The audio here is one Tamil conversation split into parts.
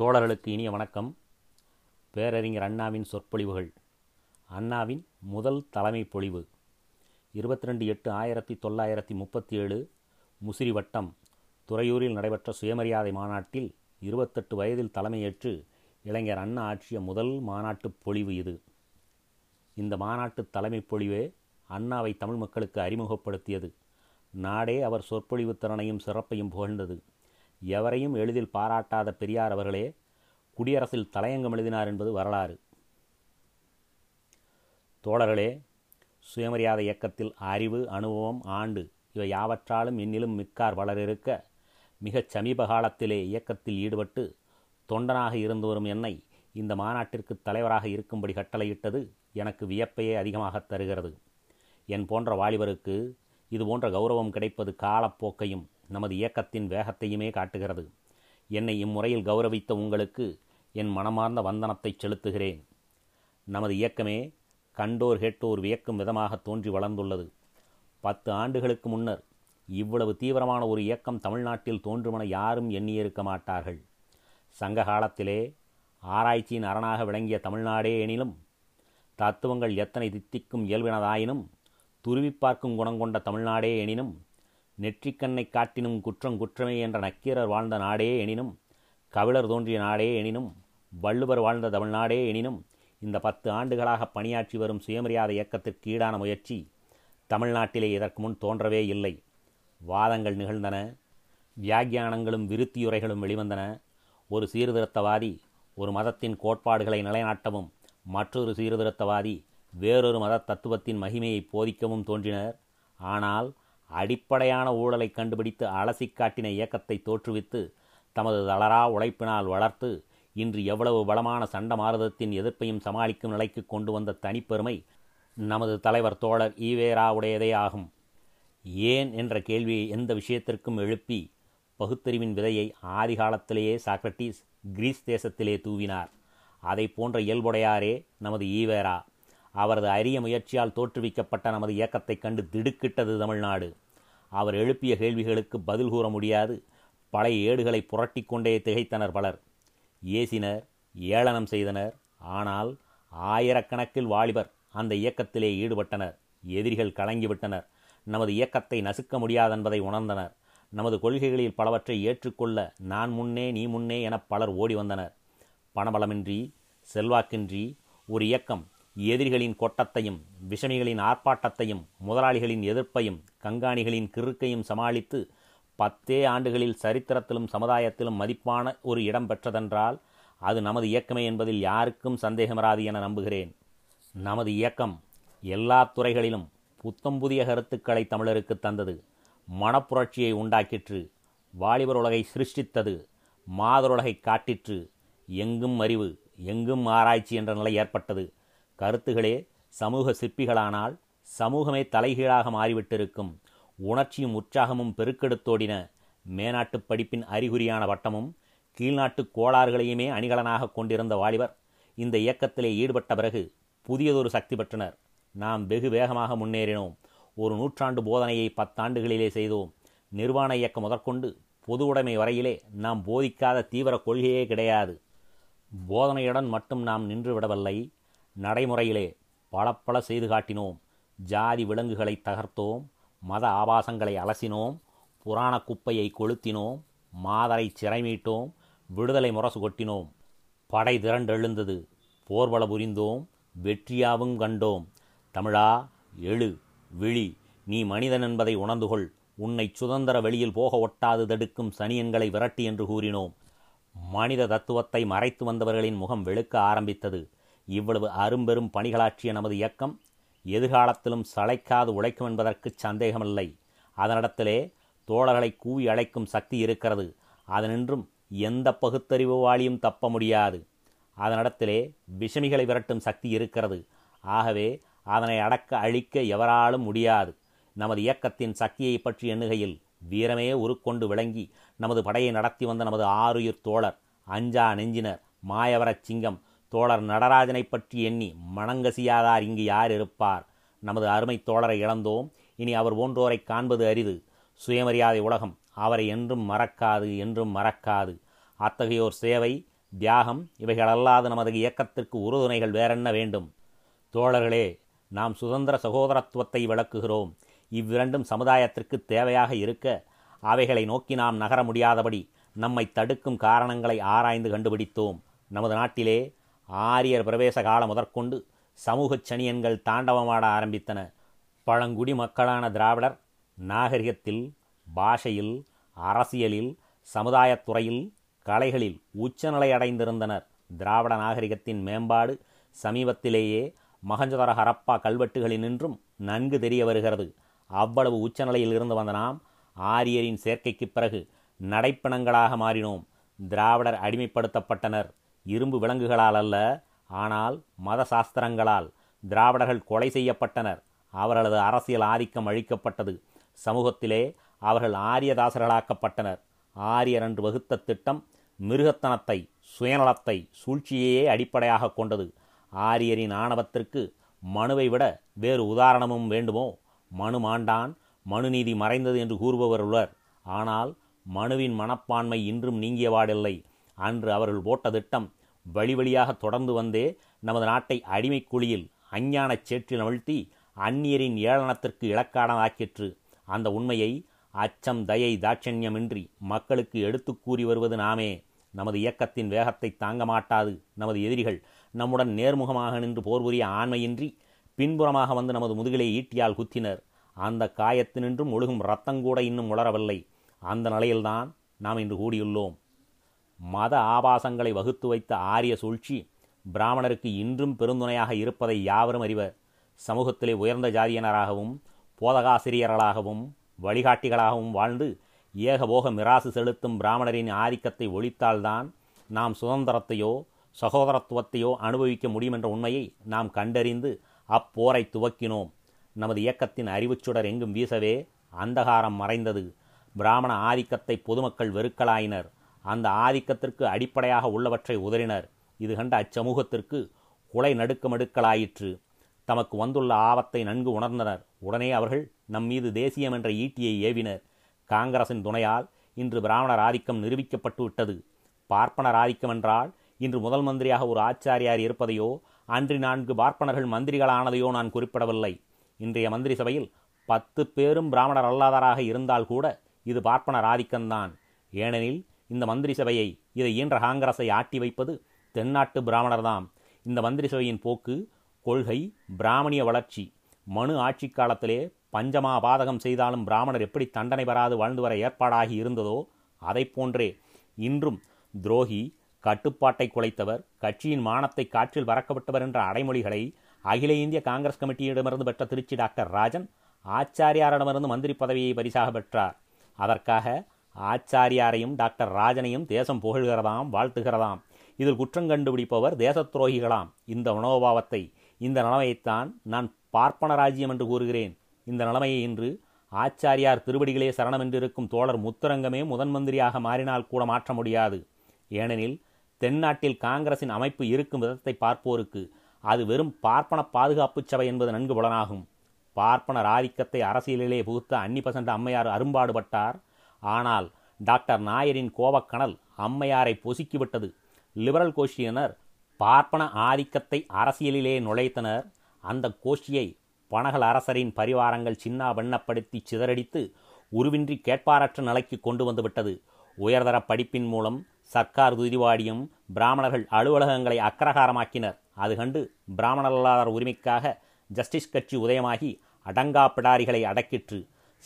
தோழர்களுக்கு இனிய வணக்கம். பேரறிஞர் அண்ணாவின் சொற்பொழிவுகள். அண்ணாவின் முதல் தலைமை பொழிவு. இருபத்தி ரெண்டு எட்டு ஆயிரத்தி தொள்ளாயிரத்தி முப்பத்தி ஏழு முசிறி வட்டம் துறையூரில் நடைபெற்ற சுயமரியாதை மாநாட்டில் இருபத்தெட்டு வயதில் தலைமையேற்று இளைஞர் அண்ணா ஆற்றிய முதல் மாநாட்டுப் பொழிவு இது. இந்த மாநாட்டு தலைமை பொழிவே அண்ணாவை தமிழ் மக்களுக்கு அறிமுகப்படுத்தியது. நாடே அவர் சொற்பொழிவு திறனையும் சிறப்பையும் புகழ்ந்தது. எவரையும் எளிதில் பாராட்டாத பெரியார் அவர்களே குடியரசில் தலையங்கம் எழுதினார் என்பது வரலாறு. தோழர்களே சுயமரியாதை இயக்கத்தில் அறிவு அனுபவம் ஆண்டு இவை யாவற்றாலும் என்னிலும் மிக்கார் வளரிருக்க மிகச் சமீப காலத்திலே இயக்கத்தில் ஈடுபட்டு தொண்டனாக இருந்து வரும் என்னை இந்த மாநாட்டிற்கு தலைவராக இருக்கும்படி கட்டளையிட்டது எனக்கு வியப்பையே அதிகமாக தருகிறது. என் போன்ற வாலிபருக்கு இது போன்ற கௌரவம் கிடைப்பது காலப்போக்கையும் நமது இயக்கத்தின் வேகத்தையுமே காட்டுகிறது. என்னை இம்முறையில் கௌரவித்த உங்களுக்கு என் மனமார்ந்த வந்தனத்தை செலுத்துகிறேன். நமது இயக்கமே கண்டோர் கேட்டோர் வியக்கும் விதமாக தோன்றி வளர்ந்துள்ளது. பத்து ஆண்டுகளுக்கு முன்னர் இவ்வளவு தீவிரமான ஒரு இயக்கம் தமிழ்நாட்டில் தோன்றுமென யாரும் எண்ணியிருக்க மாட்டார்கள். சங்க காலத்திலே ஆராய்ச்சியின் அரணாக விளங்கிய தமிழ்நாடே எனினும் தத்துவங்கள் எத்தனை தித்திக்கும் இயல்பினதாயினும் துருவி பார்க்கும் குணங்கொண்ட தமிழ்நாடே எனினும் நெற்றிக்கண்ணை காட்டினும் குற்றம் குற்றமே என்ற நக்கீரர் வாழ்ந்த நாடே எனினும் கவிழர் தோன்றிய நாடே எனினும் வள்ளுவர் வாழ்ந்த தமிழ்நாடே எனினும் இந்த பத்து ஆண்டுகளாக பணியாற்றி வரும் சுயமரியாதை இயக்கத்திற்கு ஈடான முயற்சி தமிழ்நாட்டிலே இதற்கு முன் தோன்றவே இல்லை. வாதங்கள் நிகழ்ந்தன வியாக்கியானங்களும் விருத்தியுரைகளும் வெளிவந்தன. ஒரு சீர்திருத்தவாதி ஒரு மதத்தின் கோட்பாடுகளை நிலைநாட்டவும் மற்றொரு சீர்திருத்தவாதி வேறொரு மத தத்துவத்தின் மகிமையை போதிக்கவும் தோன்றினர். ஆனால் அடிப்படையான ஊழலை கண்டுபிடித்து அலசி காட்டின இயக்கத்தை தோற்றுவித்து தமது தளரா உழைப்பினால் வளர்த்து இன்று எவ்வளவு பலமான சண்ட மாறுதத்தின் எதிர்ப்பையும் சமாளிக்கும் நிலைக்கு கொண்டு வந்த தனிப்பெருமை நமது தலைவர் தோழர் ஈவேராவுடையதே ஆகும். ஏன் என்ற கேள்வியை எந்த விஷயத்திற்கும் எழுப்பி பகுத்தறிவின் விதையை ஆதிகாலத்திலேயே சாக்ரட்டிஸ் கிரீஸ் தேசத்திலே தூவினார். அதை போன்ற இயல்புடையாரே நமது ஈவேரா அவரது அரிய முயற்சியால் தோற்றுவிக்கப்பட்ட நமது இயக்கத்தைக் கண்டு திடுக்கிட்டது தமிழ்நாடு. அவர் எழுப்பிய கேள்விகளுக்கு பதில் கூற முடியாது. பழைய ஏடுகளை புரட்டி கொண்டே திகைத்தனர் பலர். ஏசினர் ஏளனம் செய்தனர். ஆனால் ஆயிரக்கணக்கில் வாலிபர் அந்த இயக்கத்திலே ஈடுபட்டனர். எதிரிகள் கலங்கிவிட்டனர். நமது இயக்கத்தை நசுக்க முடியாதென்பதை உணர்ந்தனர். நமது கொள்கைகளில் பலவற்றை ஏற்றுக்கொள்ள நான் முன்னே நீ முன்னே என பலர் ஓடி வந்தனர் பணபலமின்றி செல்வாக்கின்றி ஒரு இயக்கம் எதிரிகளின் கொட்டத்தையும் விஷமிகளின் ஆர்ப்பாட்டத்தையும் முதலாளிகளின் எதிர்ப்பையும் கங்காணிகளின் கிறுக்கையும் சமாளித்து பத்தே ஆண்டுகளில் சரித்திரத்திலும் சமுதாயத்திலும் மதிப்பான ஒரு இடம் பெற்றதென்றால் அது நமது இயக்கமே என்பதில் யாருக்கும் சந்தேகமராது என நம்புகிறேன். நமது இயக்கம் எல்லா துறைகளிலும் புத்தம் புதிய கருத்துக்களை தமிழருக்கு தந்தது. மனப்புரட்சியை உண்டாக்கிற்று. வாலிபர் உலகை சிருஷ்டித்தது. மாதருலகை காட்டிற்று. எங்கும் அறிவு எங்கும் ஆராய்ச்சி என்ற நிலை ஏற்பட்டது. கருத்துகளே சமூக சிற்பிகளானால் சமூகமே தலைகீழாக மாறிவிட்டிருக்கும். உணர்ச்சியும் உற்சாகமும் பெருக்கெடுத்தோடின மேனாட்டு படிப்பின் அறிகுறியான வட்டமும் கீழ்நாட்டு கோளாறுகளையுமே அணிகலனாக கொண்டிருந்த வாலிபர் இந்த இயக்கத்திலே ஈடுபட்ட பிறகு புதியதொரு சக்தி பெற்றனர். நாம் வெகு வேகமாக முன்னேறினோம். ஒரு நூற்றாண்டு போதனையை பத்தாண்டுகளிலே செய்தோம். நிர்வாண இயக்கம் முதற்கொண்டு பொது உடைமை வரையிலே நாம் போதிக்காத தீவிர கொள்கையே கிடையாது. போதனையுடன் மட்டும் நாம் நின்று விடவில்லை. நடைமுறையிலே பல பல செய்து காட்டினோம். ஜாதி விலங்குகளை தகர்த்தோம். மத ஆபாசங்களை அலசினோம். புராண குப்பையை கொளுத்தினோம். மாதரை சிறைமீட்டோம். விடுதலை முரசு கொட்டினோம். படை திரண்டெழுந்தது. போர்வள புரிந்தோம். வெற்றியாவும் கண்டோம். தமிழா எழு விழி நீ மனிதன் என்பதை உணர்ந்துகொள். உன்னை சுதந்திர வெளியில் போக ஒட்டாது தடுக்கும் சனியன்களை விரட்டி என்று கூறினோம். மனித தத்துவத்தை மறைத்து வந்தவர்களின் முகம் வெளுக்க ஆரம்பித்தது. இவ்வளவு அரும்பெரும் பணிகளாற்றிய நமது இயக்கம் எதிர்காலத்திலும் சளைக்காது உழைக்கும் என்பதற்கு சந்தேகமில்லை. அதனிடத்திலே தோழர்களை கூவி அழைக்கும் சக்தி இருக்கிறது. அதனின்றும் எந்த பகுத்தறிவு வாளியும் தப்ப முடியாது. அதனிடத்திலே விஷமிகளை விரட்டும் சக்தி இருக்கிறது. ஆகவே அதனை அடக்க அழிக்க எவராலும் முடியாது. நமது இயக்கத்தின் சக்தியை பற்றி எண்ணுகையில் வீரமே உருக்கொண்டு விளங்கி நமது படையை நடத்தி வந்த நமது ஆறுயிர் தோழர் அஞ்சா நெஞ்சினர் மாயவரச் சிங்கம் தோழர் நடராஜனை பற்றி எண்ணி மணங்கசியாதார் இங்கு யார் இருப்பார்? நமது அருமை தோழரை இழந்தோம். இனி அவர் போன்றோரை காண்பது அரிது. சுயமரியாதை உலகம் அவரை என்றும் மறக்காது என்றும் மறக்காது. அத்தகையோர் சேவை தியாகம் இவைகளல்லாது நமது இயக்கத்திற்கு உறுதுணைகள் வேறென்ன வேண்டும்? தோழர்களே நாம் சுதந்திர சகோதரத்துவத்தை விளக்குகிறோம். இவ்விரண்டும் சமுதாயத்திற்கு தேவையாக இருக்க அவைகளை நோக்கி நாம் நகர முடியாதபடி நம்மை தடுக்கும் காரணங்களை ஆராய்ந்து கண்டுபிடித்தோம். நமது நாட்டிலே ஆரியர் பிரவேச காலம் முதற்கொண்டு சமூகச் சனியன்கள் தாண்டவமாட ஆரம்பித்தன. பழங்குடி மக்களான திராவிடர் நாகரிகத்தில் பாஷையில் அரசியலில் சமுதாயத்துறையில் கலைகளில் உச்சநிலை அடைந்திருந்தனர். திராவிட நாகரிகத்தின் மேம்பாடு சமீபத்திலேயே மகஞ்சதர ஹரப்பா கல்வெட்டுகளினின்றும் நன்கு தெரிய வருகிறது. அவ்வளவு உச்சநிலையில் இருந்து வந்த நாம் ஆரியரின் சேர்க்கைக்குப் பிறகு நடைப்பிணங்களாக மாறினோம். திராவிடர் அடிமைப்படுத்தப்பட்டனர். இரும்பு விலங்குகளால் அல்ல ஆனால் மத சாஸ்திரங்களால் திராவிடர்கள் கொலை செய்யப்பட்டனர். அவர்களது அரசியல் ஆதிக்கம் அழிக்கப்பட்டது. சமூகத்திலே அவர்கள் ஆரியதாசர்களாக்கப்பட்டனர். ஆரியர் என்று வகுத்த திட்டம் மிருகத்தனத்தை சுயநலத்தை சூழ்ச்சியையே அடிப்படையாக கொண்டது. ஆரியரின் ஆணவத்திற்கு மனுவை விட வேறு உதாரணமும் வேண்டுமோ? மனு மாண்டான் மனுநீதி மறைந்தது என்று கூறுபவர் உள்ளர். ஆனால் மனுவின் மனப்பான்மை இன்றும் நீங்கியவாடில்லை அன்று அவர்கள் போட்ட திட்டம் வழி வழியாக தொடர்ந்து வந்தே நமது நாட்டை அடிமை குழியில் அஞ்ஞானச் சேற்றில் அமிழ்த்தி அந்நியரின் ஏளனத்திற்கு இலக்கானதாக்கிற்று அந்த உண்மையை அச்சம் தயை தாட்சண்யமின்றி மக்களுக்கு எடுத்து கூறி வருவது நாமே. நமது இயக்கத்தின் வேகத்தை தாங்க மாட்டாது நமது எதிரிகள். நம்முடன் நேர்முகமாக நின்று போர் புரிய ஆண்மையின்றி பின்புறமாக வந்து நமது முதுகிலே ஈட்டியால் குத்தினர். அந்த காயத்தினின்றும் ஒழுகும் ரத்தங்கூட இன்னும் உளரவில்லை அந்த நிலையில்தான் நாம் இன்று கூடியுள்ளோம். மத ஆபாசங்களை வகுத்து வைத்த ஆரிய சூழ்ச்சி பிராமணருக்கு இன்றும் பெருந்துணையாக இருப்பதை யாவரும் அறிவர். சமூகத்திலே உயர்ந்த ஜாதியினராகவும் போதகாசிரியர்களாகவும் வழிகாட்டிகளாகவும் வாழ்ந்து ஏகபோக மிராசு செலுத்தும் பிராமணரின் ஆதிக்கத்தை ஒழித்தால்தான் நாம் சுதந்திரத்தையோ சகோதரத்துவத்தையோ அனுபவிக்க முடியும் என்ற உண்மையை நாம் கண்டறிந்து அப்போரை துவக்கினோம். நமது இயக்கத்தின் அறிவுச்சுடர் எங்கும் வீசவே அந்தகாரம் மறைந்தது. பிராமண ஆதிக்கத்தை பொதுமக்கள் வெறுக்கலாயினர். அந்த ஆதிக்கத்திற்கு அடிப்படையாக உள்ளவற்றை உதறினர். இது கண்ட அச்சமூகத்திற்கு குலை நடுக்கமெடுக்கலாயிற்று. தமக்கு வந்துள்ள ஆபத்தை நன்கு உணர்ந்தனர். உடனே அவர்கள் நம் மீது தேசியம் என்ற ஈட்டியை ஏவினர். காங்கிரசின் துணையால் இன்று பிராமணர் ஆதிக்கம் நிரூபிக்கப்பட்டு விட்டது. பார்ப்பனர் ஆதிக்கம் என்றால் இன்று முதல் மந்திரியாக ஒரு ஆச்சாரியார் இருப்பதையோ அன்றி நான்கு பார்ப்பனர்கள் மந்திரிகளானதையோ நான் குறிப்பிடவில்லை. இன்றைய மந்திரி சபையில் பத்து பேரும் பிராமணர் அல்லாதராக இருந்தால் கூட இது பார்ப்பனர் ஆதிக்கம்தான். ஏனெனில் இந்த மந்திரி சபையை இதை இயன்ற காங்கிரஸை ஆட்டி வைப்பது தென்னாட்டு பிராமணர்தாம். இந்த மந்திரி சபையின் போக்கு கொள்கை பிராமணிய வளர்ச்சி. மனு ஆட்சி காலத்திலே பஞ்சமா பாதகம் செய்தாலும் பிராமணர் எப்படி தண்டனை பெறாது வாழ்ந்து வர ஏற்பாடாகி இருந்ததோ அதை போன்றே. இன்றும் துரோகி கட்டுப்பாட்டை குலைத்தவர் கட்சியின் மானத்தை காற்றில் பறக்கப்பட்டவர் என்ற அடைமொழிகளை அகில இந்திய காங்கிரஸ் கமிட்டியிடமிருந்து பெற்ற திருச்சி டாக்டர் ராஜன் ஆச்சாரியாரிடமிருந்து மந்திரி பதவியை பரிசாக பெற்றார். அதற்காக ஆச்சாரியாரையும் டாக்டர் ராஜனையும் தேசம் புகழ்கிறதாம் வாழ்த்துகிறதாம். இதில் குற்றம் கண்டுபிடிப்பவர் தேச துரோகிகளாம் இந்த மனோபாவத்தை இந்த நிலைமையைத்தான் நான் பார்ப்பன ராஜ்யம் என்று கூறுகிறேன். இந்த நிலைமையை இன்று ஆச்சாரியார் திருவடிகளே சரணம் என்றிருக்கும் தோழர் முத்துரங்கமே முதன் மந்திரியாக மாறினால் கூட மாற்ற முடியாது. ஏனெனில் தென்னாட்டில் காங்கிரசின் அமைப்பு இருக்கும் விதத்தை பார்ப்போருக்கு அது வெறும் பார்ப்பன பாதுகாப்பு சபை என்பது நன்கு புலனாகும். பார்ப்பனர் ஆதிக்கத்தை அரசியலிலே புகுத்த அன்னி பசண்ட அம்மையார் அரும்பாடுபட்டார். ஆனால் டாக்டர் நாயரின் கோபக்கணல் அம்மையாரை பொசுக்கிவிட்டது. லிபரல் கோஷ்டியினர் பார்ப்பன ஆதிக்கத்தை அரசியலிலே நுழைத்தனர். அந்த கோஷ்டியை பனகல் அரசரின் பரிவாரங்கள் சின்னா வண்ணப்படுத்தி சிதறடித்து உருவின்றி கேட்பாரற்ற நிலைக்கு கொண்டு வந்துவிட்டது உயர்தர படிப்பின் மூலம் சர்க்கார் துதிவாடியும் பிராமணர்கள் அலுவலகங்களை அக்கிரகாரமாக்கினர். அது கண்டு பிராமணர்களாளர் உரிமைக்காக ஜஸ்டிஸ் கட்சி உதயமாகி அடங்கா பிடாரிகளை அடக்கிற்று.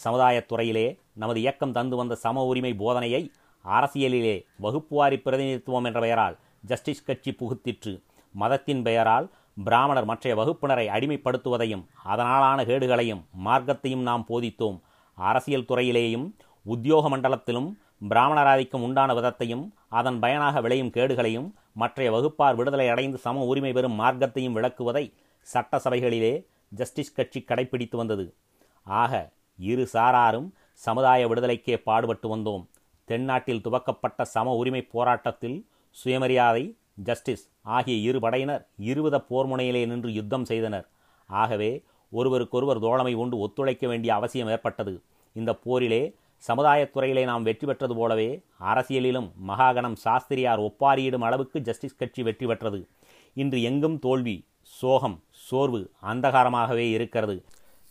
சமுதாயத்துறையிலே நமது இயக்கம் தந்து வந்த சம உரிமை போதனையை அரசியலிலே வகுப்புவாரி பிரதிநிதித்துவம் என்ற பெயரால் ஜஸ்டிஸ் கட்சி புகுத்திற்று. மதத்தின் பெயரால் பிராமணர் மற்றைய வகுப்பினரை அடிமைப்படுத்துவதையும் அதனாலான கேடுகளையும் மார்க்கத்தையும் நாம் போதித்தோம். அரசியல் துறையிலேயும் உத்தியோக மண்டலத்திலும் பிராமணராதிக்கம் உண்டான விதத்தையும் அதன் பயனாக விளையும் கேடுகளையும் மற்றைய வகுப்பார் விடுதலை அடைந்து சம உரிமை பெறும் மார்க்கத்தையும் விளக்குவதை சட்டசபைகளிலே ஜஸ்டிஸ் கட்சி கடைபிடித்து வந்தது. ஆக இரு சாராரும் சமுதாய விடுதலைக்கே பாடுபட்டு வந்தோம். தென்னாட்டில் துவக்கப்பட்ட சம உரிமை போராட்டத்தில் சுயமரியாதை ஜஸ்டிஸ் ஆகிய இரு படையினர் இருவித போர் முனையிலே நின்று யுத்தம் செய்தனர். ஆகவே ஒருவருக்கொருவர் தோழமை உண்டு ஒத்துழைக்க வேண்டிய அவசியம் ஏற்பட்டது. இந்த போரிலே சமுதாயத்துறையிலே நாம் வெற்றி பெற்றது போலவே அரசியலிலும் மகாகணம் சாஸ்திரியார் ஒப்பாரியிடும் அளவுக்கு ஜஸ்டிஸ் கட்சி வெற்றி பெற்றது. இன்று எங்கும் தோல்வி சோகம் சோர்வு அந்தகாரமாகவே இருக்கிறது.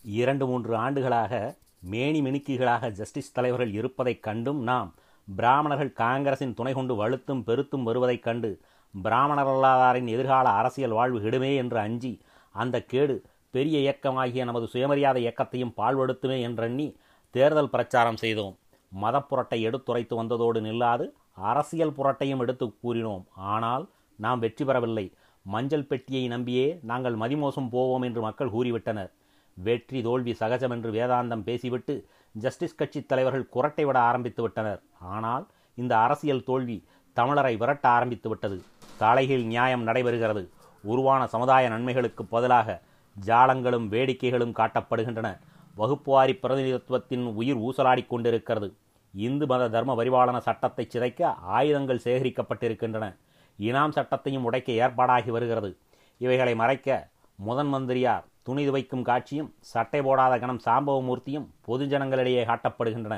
இரண்டு மூன்று ஆண்டுகளாக மேனி மினுக்கிகளாக ஜஸ்டிஸ் தலைவர்கள் இருப்பதைக் கண்டும் நாம் பிராமணர்கள் காங்கிரசின் துணை கொண்டு வலுத்தும் பெருத்தும் வருவதைக் கண்டு பிராமணரல்லாதாரின் எதிர்கால அரசியல் வாழ்வு கெடுமே என்று அஞ்சி அந்த கேடு பெரிய இயக்கமாகிய நமது சுயமரியாதை இயக்கத்தையும் பால்படுத்துமே என்றெண்ணி தேர்தல் பிரச்சாரம் செய்தோம். மதப்புரட்டை எடுத்துரைத்து வந்ததோடு நில்லாது அரசியல் புரட்டையும் எடுத்து கூறினோம். ஆனால் நாம் வெற்றி பெறவில்லை. மஞ்சள் பெட்டியை நம்பியே நாங்கள் மதிமோசம் போவோம் என்று மக்கள் கூறிவிட்டனர். வெற்றி தோல்வி சகஜம் என்று வேதாந்தம் பேசிவிட்டு ஜஸ்டிஸ் கட்சி தலைவர்கள் குரட்டை விட ஆரம்பித்து விட்டனர். ஆனால் இந்த அரசியல் தோல்வி தமிழரை விரட்ட ஆரம்பித்து விட்டது. தலைகீழ் நியாயம் நடைபெறுகிறது. உருவான சமுதாய நன்மைகளுக்கு பதிலாக ஜாலங்களும் வேடிக்கைகளும் காட்டப்படுகின்றன. வகுப்புவாரி பிரதிநிதித்துவத்தின் உயிர் ஊசலாடிக் கொண்டிருக்கிறது. இந்து மத தர்ம பரிபாலன சட்டத்தை சிதைக்க ஆயுதங்கள் சேகரிக்கப்பட்டிருக்கின்றன. இனாம் சட்டத்தையும் உடைக்க ஏற்பாடாகி வருகிறது. இவைகளை மறைக்க முதன் மந்திரியார் துணி துவைக்கும் காட்சியும் சட்டை போடாத கணம் சாம்பவமூர்த்தியும் பொதுஜனங்களிடையே காட்டப்படுகின்றன.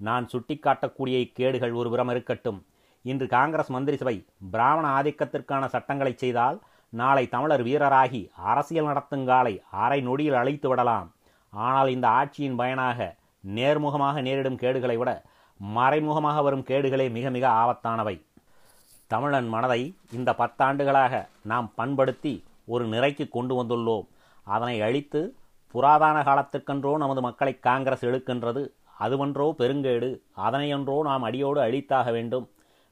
நான் சுட்டிக்காட்டக்கூடிய இக்கேடுகள் ஒரு புறம் இருக்கட்டும். இன்று காங்கிரஸ் மந்திரி சபை பிராமண ஆதிக்கத்திற்கான சட்டங்களை செய்தால் நாளை தமிழர் வீரராகி அரசியல் நடத்துங்காலை அரை நொடியில் அழைத்து விடலாம். ஆனால் இந்த ஆட்சியின் பயனாக நேர்முகமாக நேரிடும் கேடுகளை விட மறைமுகமாக வரும் கேடுகளே மிக மிக ஆபத்தானவை. தமிழன் மனதை இந்த பத்தாண்டுகளாக நாம் பண்படுத்தி ஒரு நிறைக்கு கொண்டு வந்துள்ளோம். அதனை அழித்து புராதான காலத்திற்கென்றோ நமது மக்களை காங்கிரஸ் இழுக்கின்றது அதுவன்றோ பெருங்கேடு அதனையொன்றோ நாம் அடியோடு அழித்தாக வேண்டும்.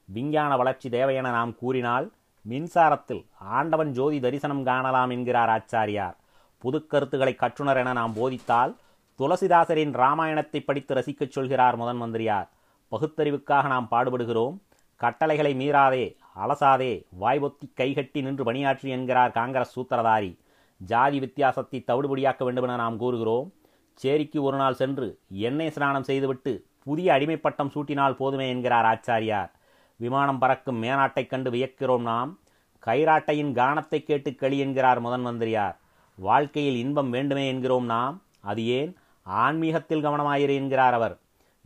விஞ்ஞான வளர்ச்சி தேவை என நாம் கூறினால் மின்சாரத்தில் ஆண்டவன் ஜோதி தரிசனம் காணலாம் என்கிறார் ஆச்சாரியார். புது கருத்துக்களை கற்றுணர் என நாம் போதித்தால் துளசிதாசரின் ராமாயணத்தை படித்து ரசிக்கச் சொல்கிறார் முதன் மந்திரியார். பகுத்தறிவுக்காக நாம் பாடுபடுகிறோம். கட்டளைகளை மீறாதே அலசாதே வாய்வொத்தி கைகட்டி நின்று பணியாற்றி என்கிறார் காங்கிரஸ் சூத்திரதாரி. ஜாதி வித்தியாசத்தை தவிடுபடியாக்க வேண்டுமென நாம் கூறுகிறோம். சேரிக்கு ஒரு நாள் சென்று எண்ணெய் ஸ்நானம் செய்துவிட்டு புதிய அடிமைப்பட்டம் சூட்டினால் போதுமே என்கிறார் ஆச்சாரியார். விமானம் பறக்கும் மேனாட்டைக் கண்டு வியக்கிறோம் நாம். கைராட்டையின் கானத்தை கேட்டு களி என்கிறார் முதன் மந்திரியார். வாழ்க்கையில் இன்பம் வேண்டுமே என்கிறோம் நாம். அது ஏன்? ஆன்மீகத்தில் கவனமாயிரு என்கிறார் அவர்.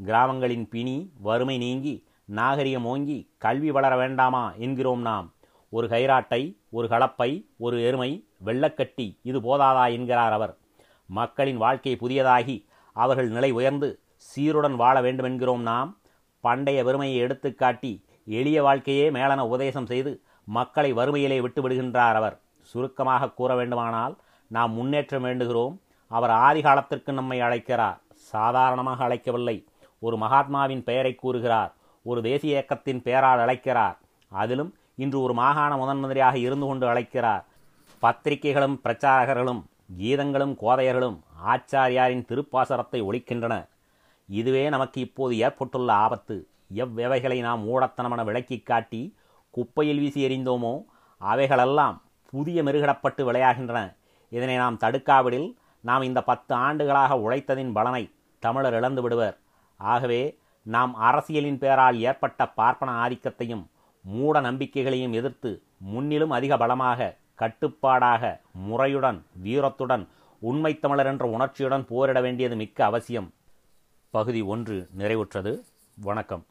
கிராமங்களின் பிணி வறுமை நீங்கி நாகரிகம் ஓங்கி கல்வி வளர வேண்டாமா என்கிறோம் நாம். ஒரு கைராட்டை ஒரு கலப்பை ஒரு எருமை வெள்ளக்கட்டி இது போதாதா என்கிறார் அவர். மக்களின் வாழ்க்கை புதியதாகி அவர்கள் நிலை உயர்ந்து சீருடன் வாழ வேண்டுமென்கிறோம் நாம். பண்டைய வறுமையை எடுத்துக்காட்டி எளிய வாழ்க்கையே மேலன உபதேசம் செய்து மக்களை வறுமையிலே விட்டுவிடுகின்றார் அவர். சுருக்கமாக கூற வேண்டுமானால் நாம் முன்னேற்றம் வேண்டுகிறோம். அவர் ஆதிகாலத்திற்கு நம்மை அழைக்கிறார். சாதாரணமாக அழைக்கவில்லை. ஒரு மகாத்மாவின் பெயரை கூறுகிறார். ஒரு தேசிய இயக்கத்தின் பெயரால் அழைக்கிறார். அதிலும் இன்று ஒரு மாகாண முதன் மந்திரியாக இருந்து கொண்டு அழைக்கிறார். பத்திரிகைகளும் பிரச்சாரகர்களும் கீதங்களும் கோதையர்களும் ஆச்சாரியாரின் திருப்பாசரத்தை ஒழிக்கின்றன. இதுவே நமக்கு இப்போது ஏற்பட்டுள்ள ஆபத்து. எவ்வவைகளை நாம் ஊடத்தனமென விளக்கி காட்டி குப்பையில் வீசி எறிந்தோமோ அவைகளெல்லாம் புதிய மெருகிடப்பட்டு விளையாகின்றன. இதனை நாம் தடுக்காவிடில் நாம் இந்த பத்து ஆண்டுகளாக உழைத்ததின் பலனை தமிழர் இழந்து விடுவர் ஆகவே நாம் அரசியலின் பேரால் ஏற்பட்ட பார்ப்பன ஆதிக்கத்தையும் மூட நம்பிக்கைகளையும் எதிர்த்து முன்னிலும் அதிக பலமாக கட்டுப்பாடாக முறையுடன் வீரத்துடன் உண்மை தமிழர் என்ற உணர்ச்சியுடன் போரிட வேண்டியது மிக்க அவசியம். பகுதி ஒன்று நிறைவுற்றது. வணக்கம்.